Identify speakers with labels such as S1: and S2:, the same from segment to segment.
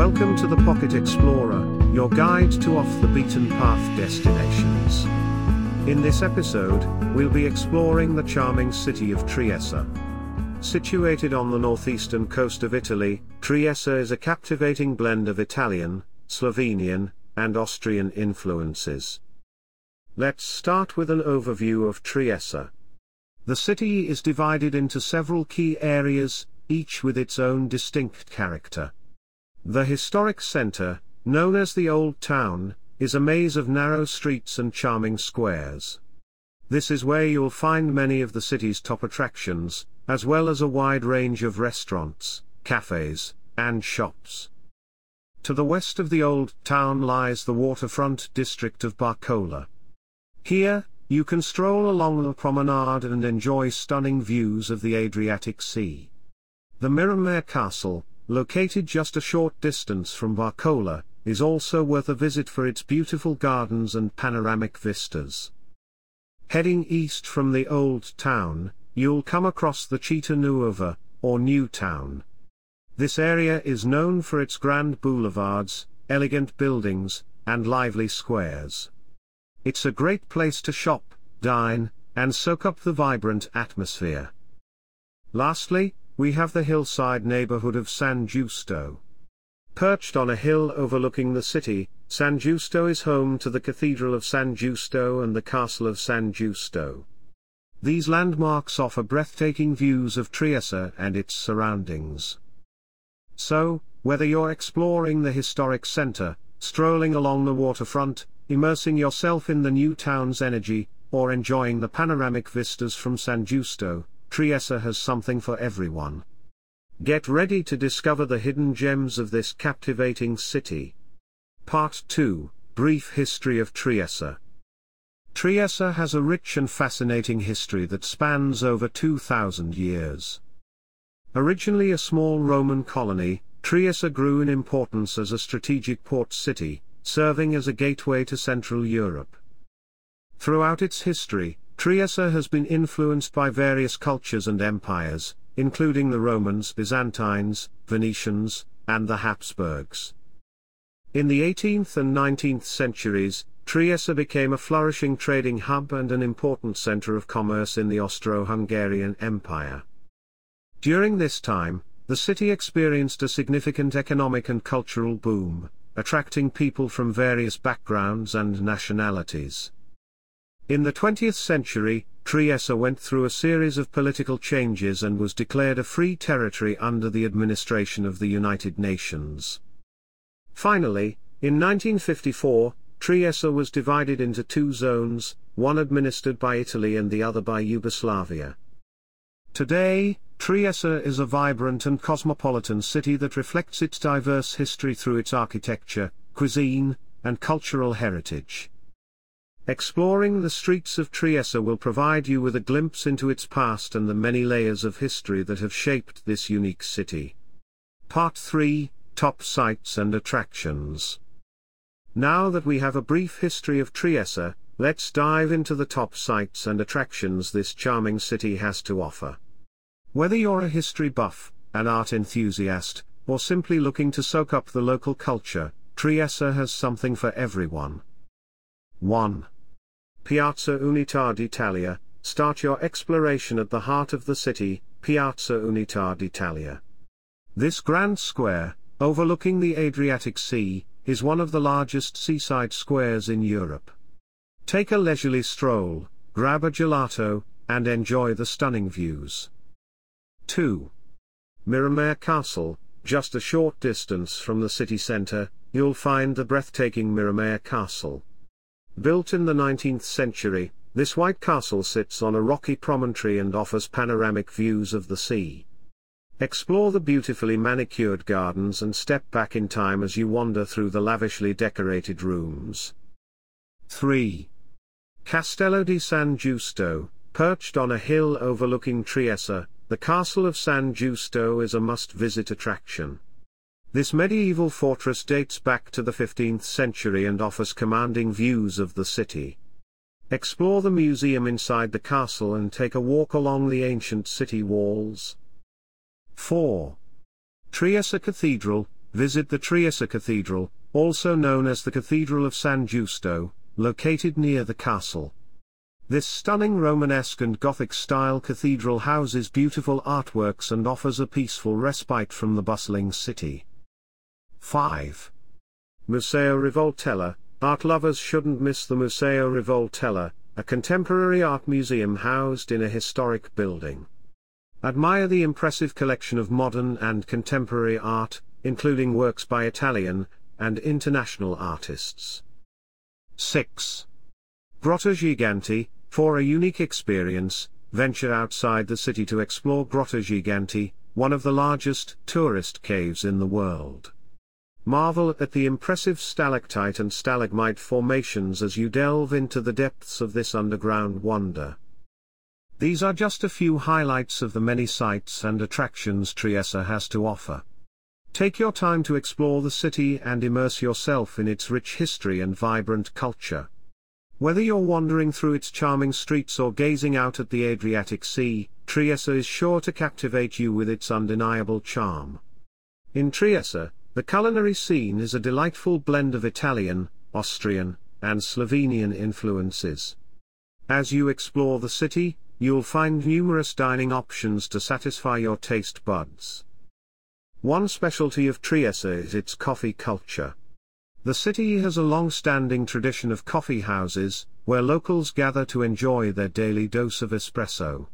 S1: Welcome to the Pocket Explorer, your guide to off the beaten path destinations. In this episode, we'll be exploring the charming city of Trieste. Situated on the northeastern coast of Italy, Trieste is a captivating blend of Italian, Slovenian, and Austrian influences. Let's start with an overview of Trieste. The city is divided into several key areas, each with its own distinct character. The historic center, known as the Old Town, is a maze of narrow streets and charming squares. This is where you'll find many of the city's top attractions, as well as a wide range of restaurants, cafes, and shops. To the west of the Old Town lies the waterfront district of Barcola. Here, you can stroll along the promenade and enjoy stunning views of the Adriatic Sea. The Miramare Castle, located just a short distance from Barcola, is also worth a visit for its beautiful gardens and panoramic vistas. Heading east from the old town, you'll come across the Città Nuova, or New Town. This area is known for its grand boulevards, elegant buildings, and lively squares. It's a great place to shop, dine, and soak up the vibrant atmosphere. Lastly, we have the hillside neighborhood of San Giusto. Perched on a hill overlooking the city, San Giusto is home to the Cathedral of San Giusto and the Castle of San Giusto. These landmarks offer breathtaking views of Trieste and its surroundings. So, whether you're exploring the historic center, strolling along the waterfront, immersing yourself in the new town's energy, or enjoying the panoramic vistas from San Giusto, Trieste has something for everyone. Get ready to discover the hidden gems of this captivating city. Part 2 Brief History of Trieste. Trieste has a rich and fascinating history that spans over 2,000 years. Originally a small Roman colony, Trieste grew in importance as a strategic port city, serving as a gateway to Central Europe. Throughout its history, Trieste has been influenced by various cultures and empires, including the Romans, Byzantines, Venetians, and the Habsburgs. In the 18th and 19th centuries, Trieste became a flourishing trading hub and an important center of commerce in the Austro-Hungarian Empire. During this time, the city experienced a significant economic and cultural boom, attracting people from various backgrounds and nationalities. In the 20th century, Trieste went through a series of political changes and was declared a free territory under the administration of the United Nations. Finally, in 1954, Trieste was divided into two zones, one administered by Italy and the other by Yugoslavia. Today, Trieste is a vibrant and cosmopolitan city that reflects its diverse history through its architecture, cuisine, and cultural heritage. Exploring the streets of Trieste will provide you with a glimpse into its past and the many layers of history that have shaped this unique city. Part 3 Top Sites and Attractions. Now that we have a brief history of Trieste, let's dive into the top sites and attractions this charming city has to offer. Whether you're a history buff, an art enthusiast, or simply looking to soak up the local culture, Trieste has something for everyone. 1. Piazza Unità d'Italia, start your exploration at the heart of the city, Piazza Unità d'Italia. This grand square, overlooking the Adriatic Sea, is one of the largest seaside squares in Europe. Take a leisurely stroll, grab a gelato, and enjoy the stunning views. 2. Miramare Castle, just a short distance from the city center, you'll find the breathtaking Miramare Castle. Built in the 19th century, this white castle sits on a rocky promontory and offers panoramic views of the sea. Explore the beautifully manicured gardens and step back in time as you wander through the lavishly decorated rooms. 3. Castello di San Giusto, perched on a hill overlooking Trieste, the Castle of San Giusto is a must-visit attraction. This medieval fortress dates back to the 15th century and offers commanding views of the city. Explore the museum inside the castle and take a walk along the ancient city walls. 4. Trieste Cathedral, visit the Trieste Cathedral, also known as the Cathedral of San Giusto, located near the castle. This stunning Romanesque and Gothic-style cathedral houses beautiful artworks and offers a peaceful respite from the bustling city. 5. Museo Revoltella, art lovers shouldn't miss the Museo Revoltella, a contemporary art museum housed in a historic building. Admire the impressive collection of modern and contemporary art, including works by Italian and international artists. 6. Grotta Gigante, for a unique experience, venture outside the city to explore Grotta Gigante, one of the largest tourist caves in the world. Marvel at the impressive stalactite and stalagmite formations as you delve into the depths of this underground wonder. These are just a few highlights of the many sights and attractions Trieste has to offer. Take your time to explore the city and immerse yourself in its rich history and vibrant culture. Whether you're wandering through its charming streets or gazing out at the Adriatic Sea, Trieste is sure to captivate you with its undeniable charm. In Trieste, the culinary scene is a delightful blend of Italian, Austrian, and Slovenian influences. As you explore the city, you'll find numerous dining options to satisfy your taste buds. One specialty of Trieste is its coffee culture. The city has a long-standing tradition of coffee houses, where locals gather to enjoy their daily dose of espresso.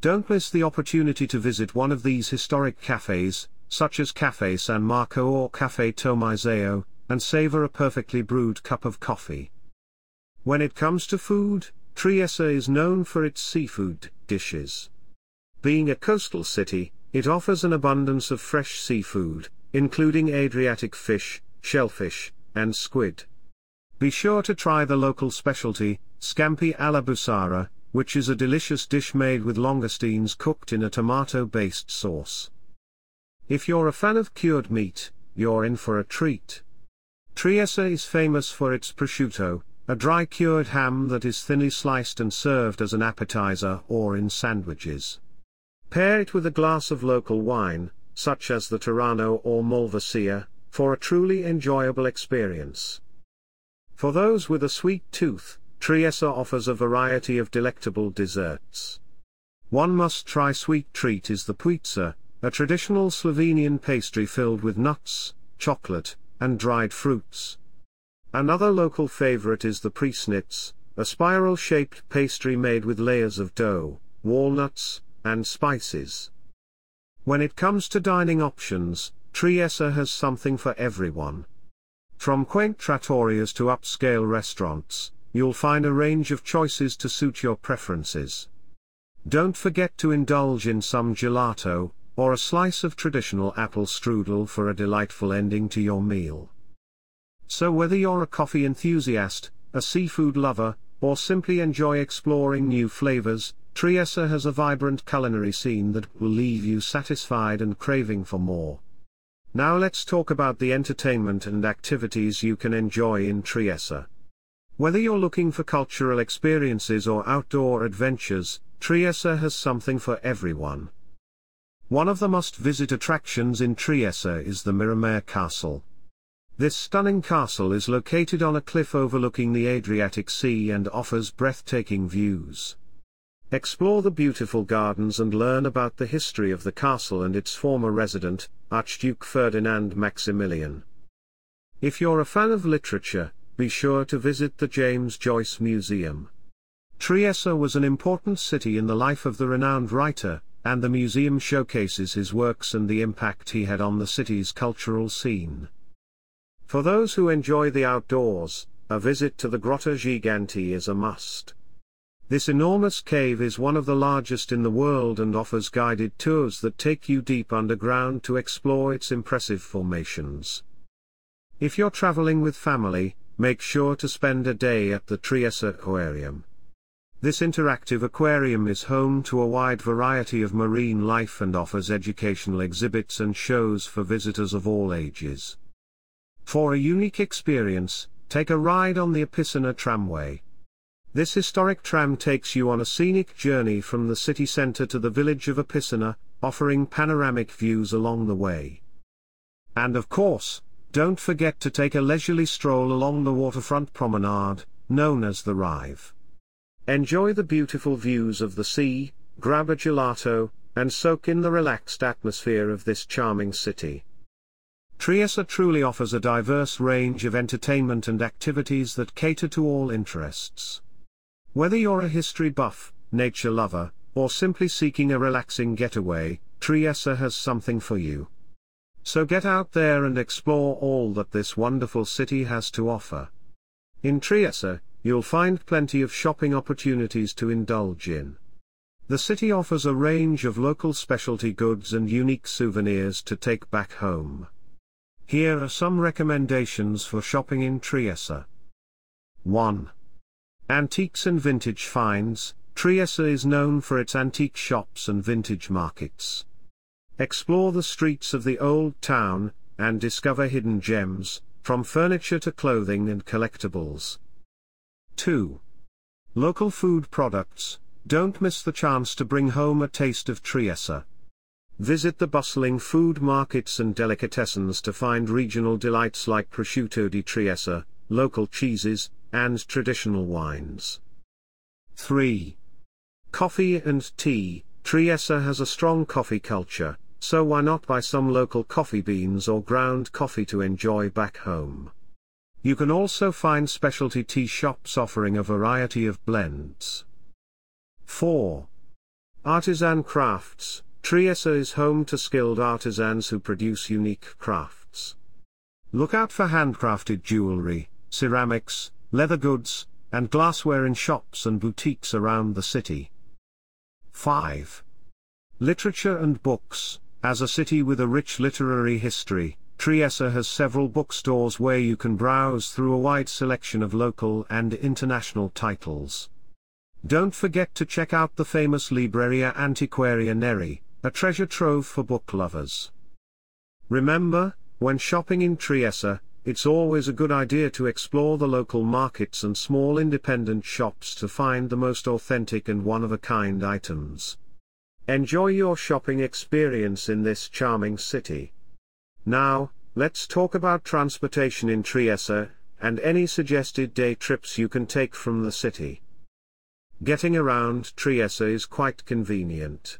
S1: Don't miss the opportunity to visit one of these historic cafes, such as Cafe San Marco or Cafe Tommaseo, and savor a perfectly brewed cup of coffee. When it comes to food, Trieste is known for its seafood dishes. Being a coastal city, it offers an abundance of fresh seafood, including Adriatic fish, shellfish, and squid. Be sure to try the local specialty, scampi alla busara, which is a delicious dish made with langoustines cooked in a tomato-based sauce. If you're a fan of cured meat, you're in for a treat. Trieste is famous for its prosciutto, a dry cured ham that is thinly sliced and served as an appetizer or in sandwiches. Pair it with a glass of local wine, such as the Terrano or Malvasia, for a truly enjoyable experience. For those with a sweet tooth, Trieste offers a variety of delectable desserts. One must-try sweet treat is the puica, a traditional Slovenian pastry filled with nuts, chocolate, and dried fruits. Another local favorite is the presnitz, a spiral-shaped pastry made with layers of dough, walnuts, and spices. When it comes to dining options, Trieste has something for everyone. From quaint trattorias to upscale restaurants, you'll find a range of choices to suit your preferences. Don't forget to indulge in some gelato, or a slice of traditional apple strudel for a delightful ending to your meal. So whether you're a coffee enthusiast, a seafood lover, or simply enjoy exploring new flavors, Trieste has a vibrant culinary scene that will leave you satisfied and craving for more. Now let's talk about the entertainment and activities you can enjoy in Trieste. Whether you're looking for cultural experiences or outdoor adventures, Trieste has something for everyone. One of the must-visit attractions in Trieste is the Miramare Castle. This stunning castle is located on a cliff overlooking the Adriatic Sea and offers breathtaking views. Explore the beautiful gardens and learn about the history of the castle and its former resident, Archduke Ferdinand Maximilian. If you're a fan of literature, be sure to visit the James Joyce Museum. Trieste was an important city in the life of the renowned writer, and the museum showcases his works and the impact he had on the city's cultural scene. For those who enjoy the outdoors, a visit to the Grotta Gigante is a must. This enormous cave is one of the largest in the world and offers guided tours that take you deep underground to explore its impressive formations. If you're traveling with family, make sure to spend a day at the Trieste Aquarium. This interactive aquarium is home to a wide variety of marine life and offers educational exhibits and shows for visitors of all ages. For a unique experience, take a ride on the Opicina tramway. This historic tram takes you on a scenic journey from the city center to the village of Opicina, offering panoramic views along the way. And of course, don't forget to take a leisurely stroll along the waterfront promenade, known as the Rive. Enjoy the beautiful views of the sea, grab a gelato, and soak in the relaxed atmosphere of this charming city. Trieste truly offers a diverse range of entertainment and activities that cater to all interests. Whether you're a history buff, nature lover, or simply seeking a relaxing getaway, Trieste has something for you. So get out there and explore all that this wonderful city has to offer. In Trieste, you'll find plenty of shopping opportunities to indulge in. The city offers a range of local specialty goods and unique souvenirs to take back home. Here are some recommendations for shopping in Trieste. 1. Antiques and vintage finds. Trieste is known for its antique shops and vintage markets. Explore the streets of the old town, and discover hidden gems, from furniture to clothing and collectibles. 2. Local food products, don't miss the chance to bring home a taste of Trieste. Visit the bustling food markets and delicatessens to find regional delights like prosciutto di Trieste, local cheeses, and traditional wines. 3. Coffee and tea. Trieste has a strong coffee culture, so why not buy some local coffee beans or ground coffee to enjoy back home? You can also find specialty tea shops offering a variety of blends. 4. Artisan crafts. Trieste is home to skilled artisans who produce unique crafts. Look out for handcrafted jewelry, ceramics, leather goods, and glassware in shops and boutiques around the city. 5. Literature and books. As a city with a rich literary history, Trieste has several bookstores where you can browse through a wide selection of local and international titles. Don't forget to check out the famous Libreria Antiquaria Neri, a treasure trove for book lovers. Remember, when shopping in Trieste, it's always a good idea to explore the local markets and small independent shops to find the most authentic and one-of-a-kind items. Enjoy your shopping experience in this charming city. Now, let's talk about transportation in Trieste, and any suggested day trips you can take from the city. Getting around Trieste is quite convenient.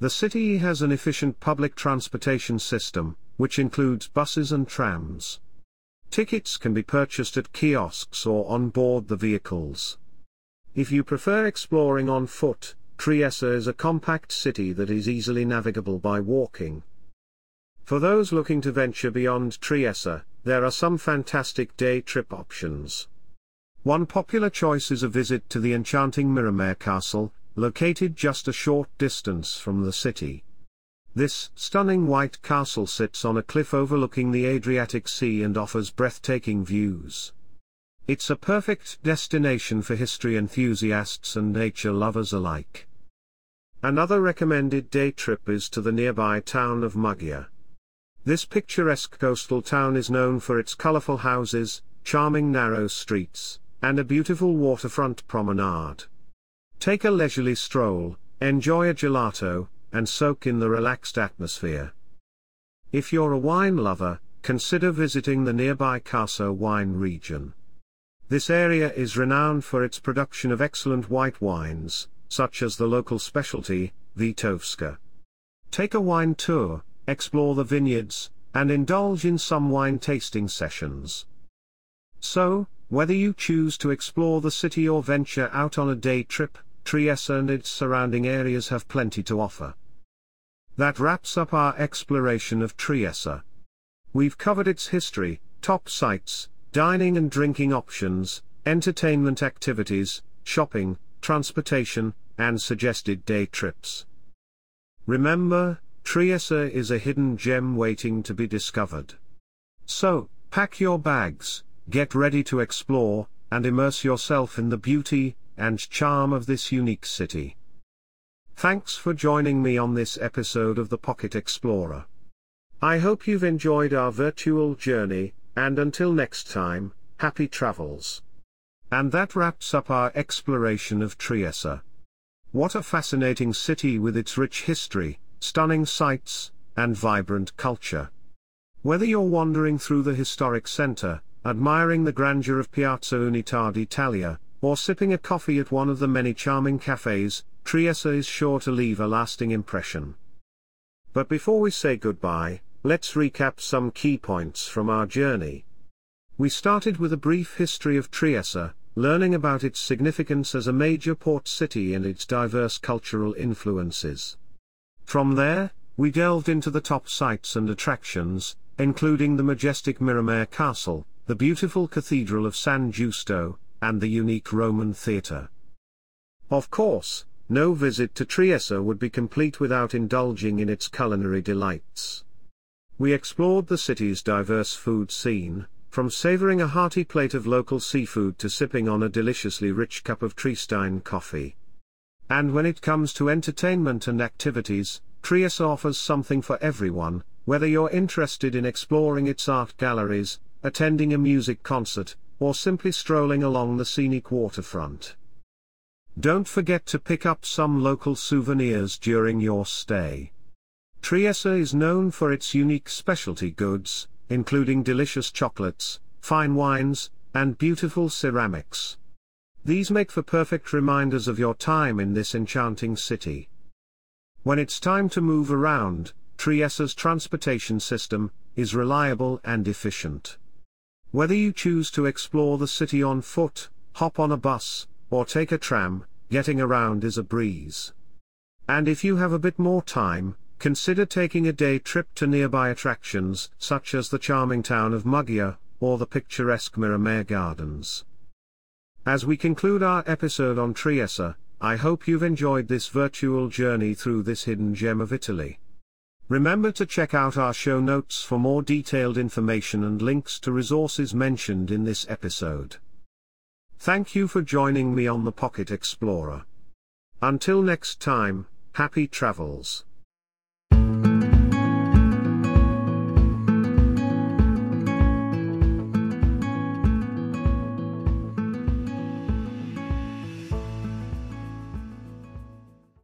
S1: The city has an efficient public transportation system, which includes buses and trams. Tickets can be purchased at kiosks or on board the vehicles. If you prefer exploring on foot, Trieste is a compact city that is easily navigable by walking. For those looking to venture beyond Trieste, there are some fantastic day trip options. One popular choice is a visit to the enchanting Miramare Castle, located just a short distance from the city. This stunning white castle sits on a cliff overlooking the Adriatic Sea and offers breathtaking views. It's a perfect destination for history enthusiasts and nature lovers alike. Another recommended day trip is to the nearby town of Muggia. This picturesque coastal town is known for its colorful houses, charming narrow streets, and a beautiful waterfront promenade. Take a leisurely stroll, enjoy a gelato, and soak in the relaxed atmosphere. If you're a wine lover, consider visiting the nearby Carso wine region. This area is renowned for its production of excellent white wines, such as the local specialty, Vitovska. Take a wine tour, explore the vineyards, and indulge in some wine tasting sessions. So, whether you choose to explore the city or venture out on a day trip, Trieste and its surrounding areas have plenty to offer. That wraps up our exploration of Trieste. We've covered its history, top sites, dining and drinking options, entertainment activities, shopping, transportation, and suggested day trips. Remember, Trieste is a hidden gem waiting to be discovered. So, pack your bags, get ready to explore, and immerse yourself in the beauty and charm of this unique city. Thanks for joining me on this episode of the Pocket Explorer. I hope you've enjoyed our virtual journey, and until next time, happy travels. And that wraps up our exploration of Trieste. What a fascinating city with its rich history, stunning sights, and vibrant culture. Whether you're wandering through the historic center, admiring the grandeur of Piazza Unità d'Italia, or sipping a coffee at one of the many charming cafes, Trieste is sure to leave a lasting impression. But before we say goodbye, let's recap some key points from our journey. We started with a brief history of Trieste, learning about its significance as a major port city and its diverse cultural influences. From there, we delved into the top sites and attractions, including the majestic Miramare Castle, the beautiful Cathedral of San Giusto, and the unique Roman Theatre. Of course, no visit to Trieste would be complete without indulging in its culinary delights. We explored the city's diverse food scene, from savoring a hearty plate of local seafood to sipping on a deliciously rich cup of Triestine coffee. And when it comes to entertainment and activities, Trieste offers something for everyone, whether you're interested in exploring its art galleries, attending a music concert, or simply strolling along the scenic waterfront. Don't forget to pick up some local souvenirs during your stay. Trieste is known for its unique specialty goods, including delicious chocolates, fine wines, and beautiful ceramics. These make for perfect reminders of your time in this enchanting city. When it's time to move around, Trieste's transportation system is reliable and efficient. Whether you choose to explore the city on foot, hop on a bus, or take a tram, getting around is a breeze. And if you have a bit more time, consider taking a day trip to nearby attractions such as the charming town of Muggia, or the picturesque Miramare Gardens. As we conclude our episode on Trieste, I hope you've enjoyed this virtual journey through this hidden gem of Italy. Remember to check out our show notes for more detailed information and links to resources mentioned in this episode. Thank you for joining me on the Pocket Explorer. Until next time, happy travels.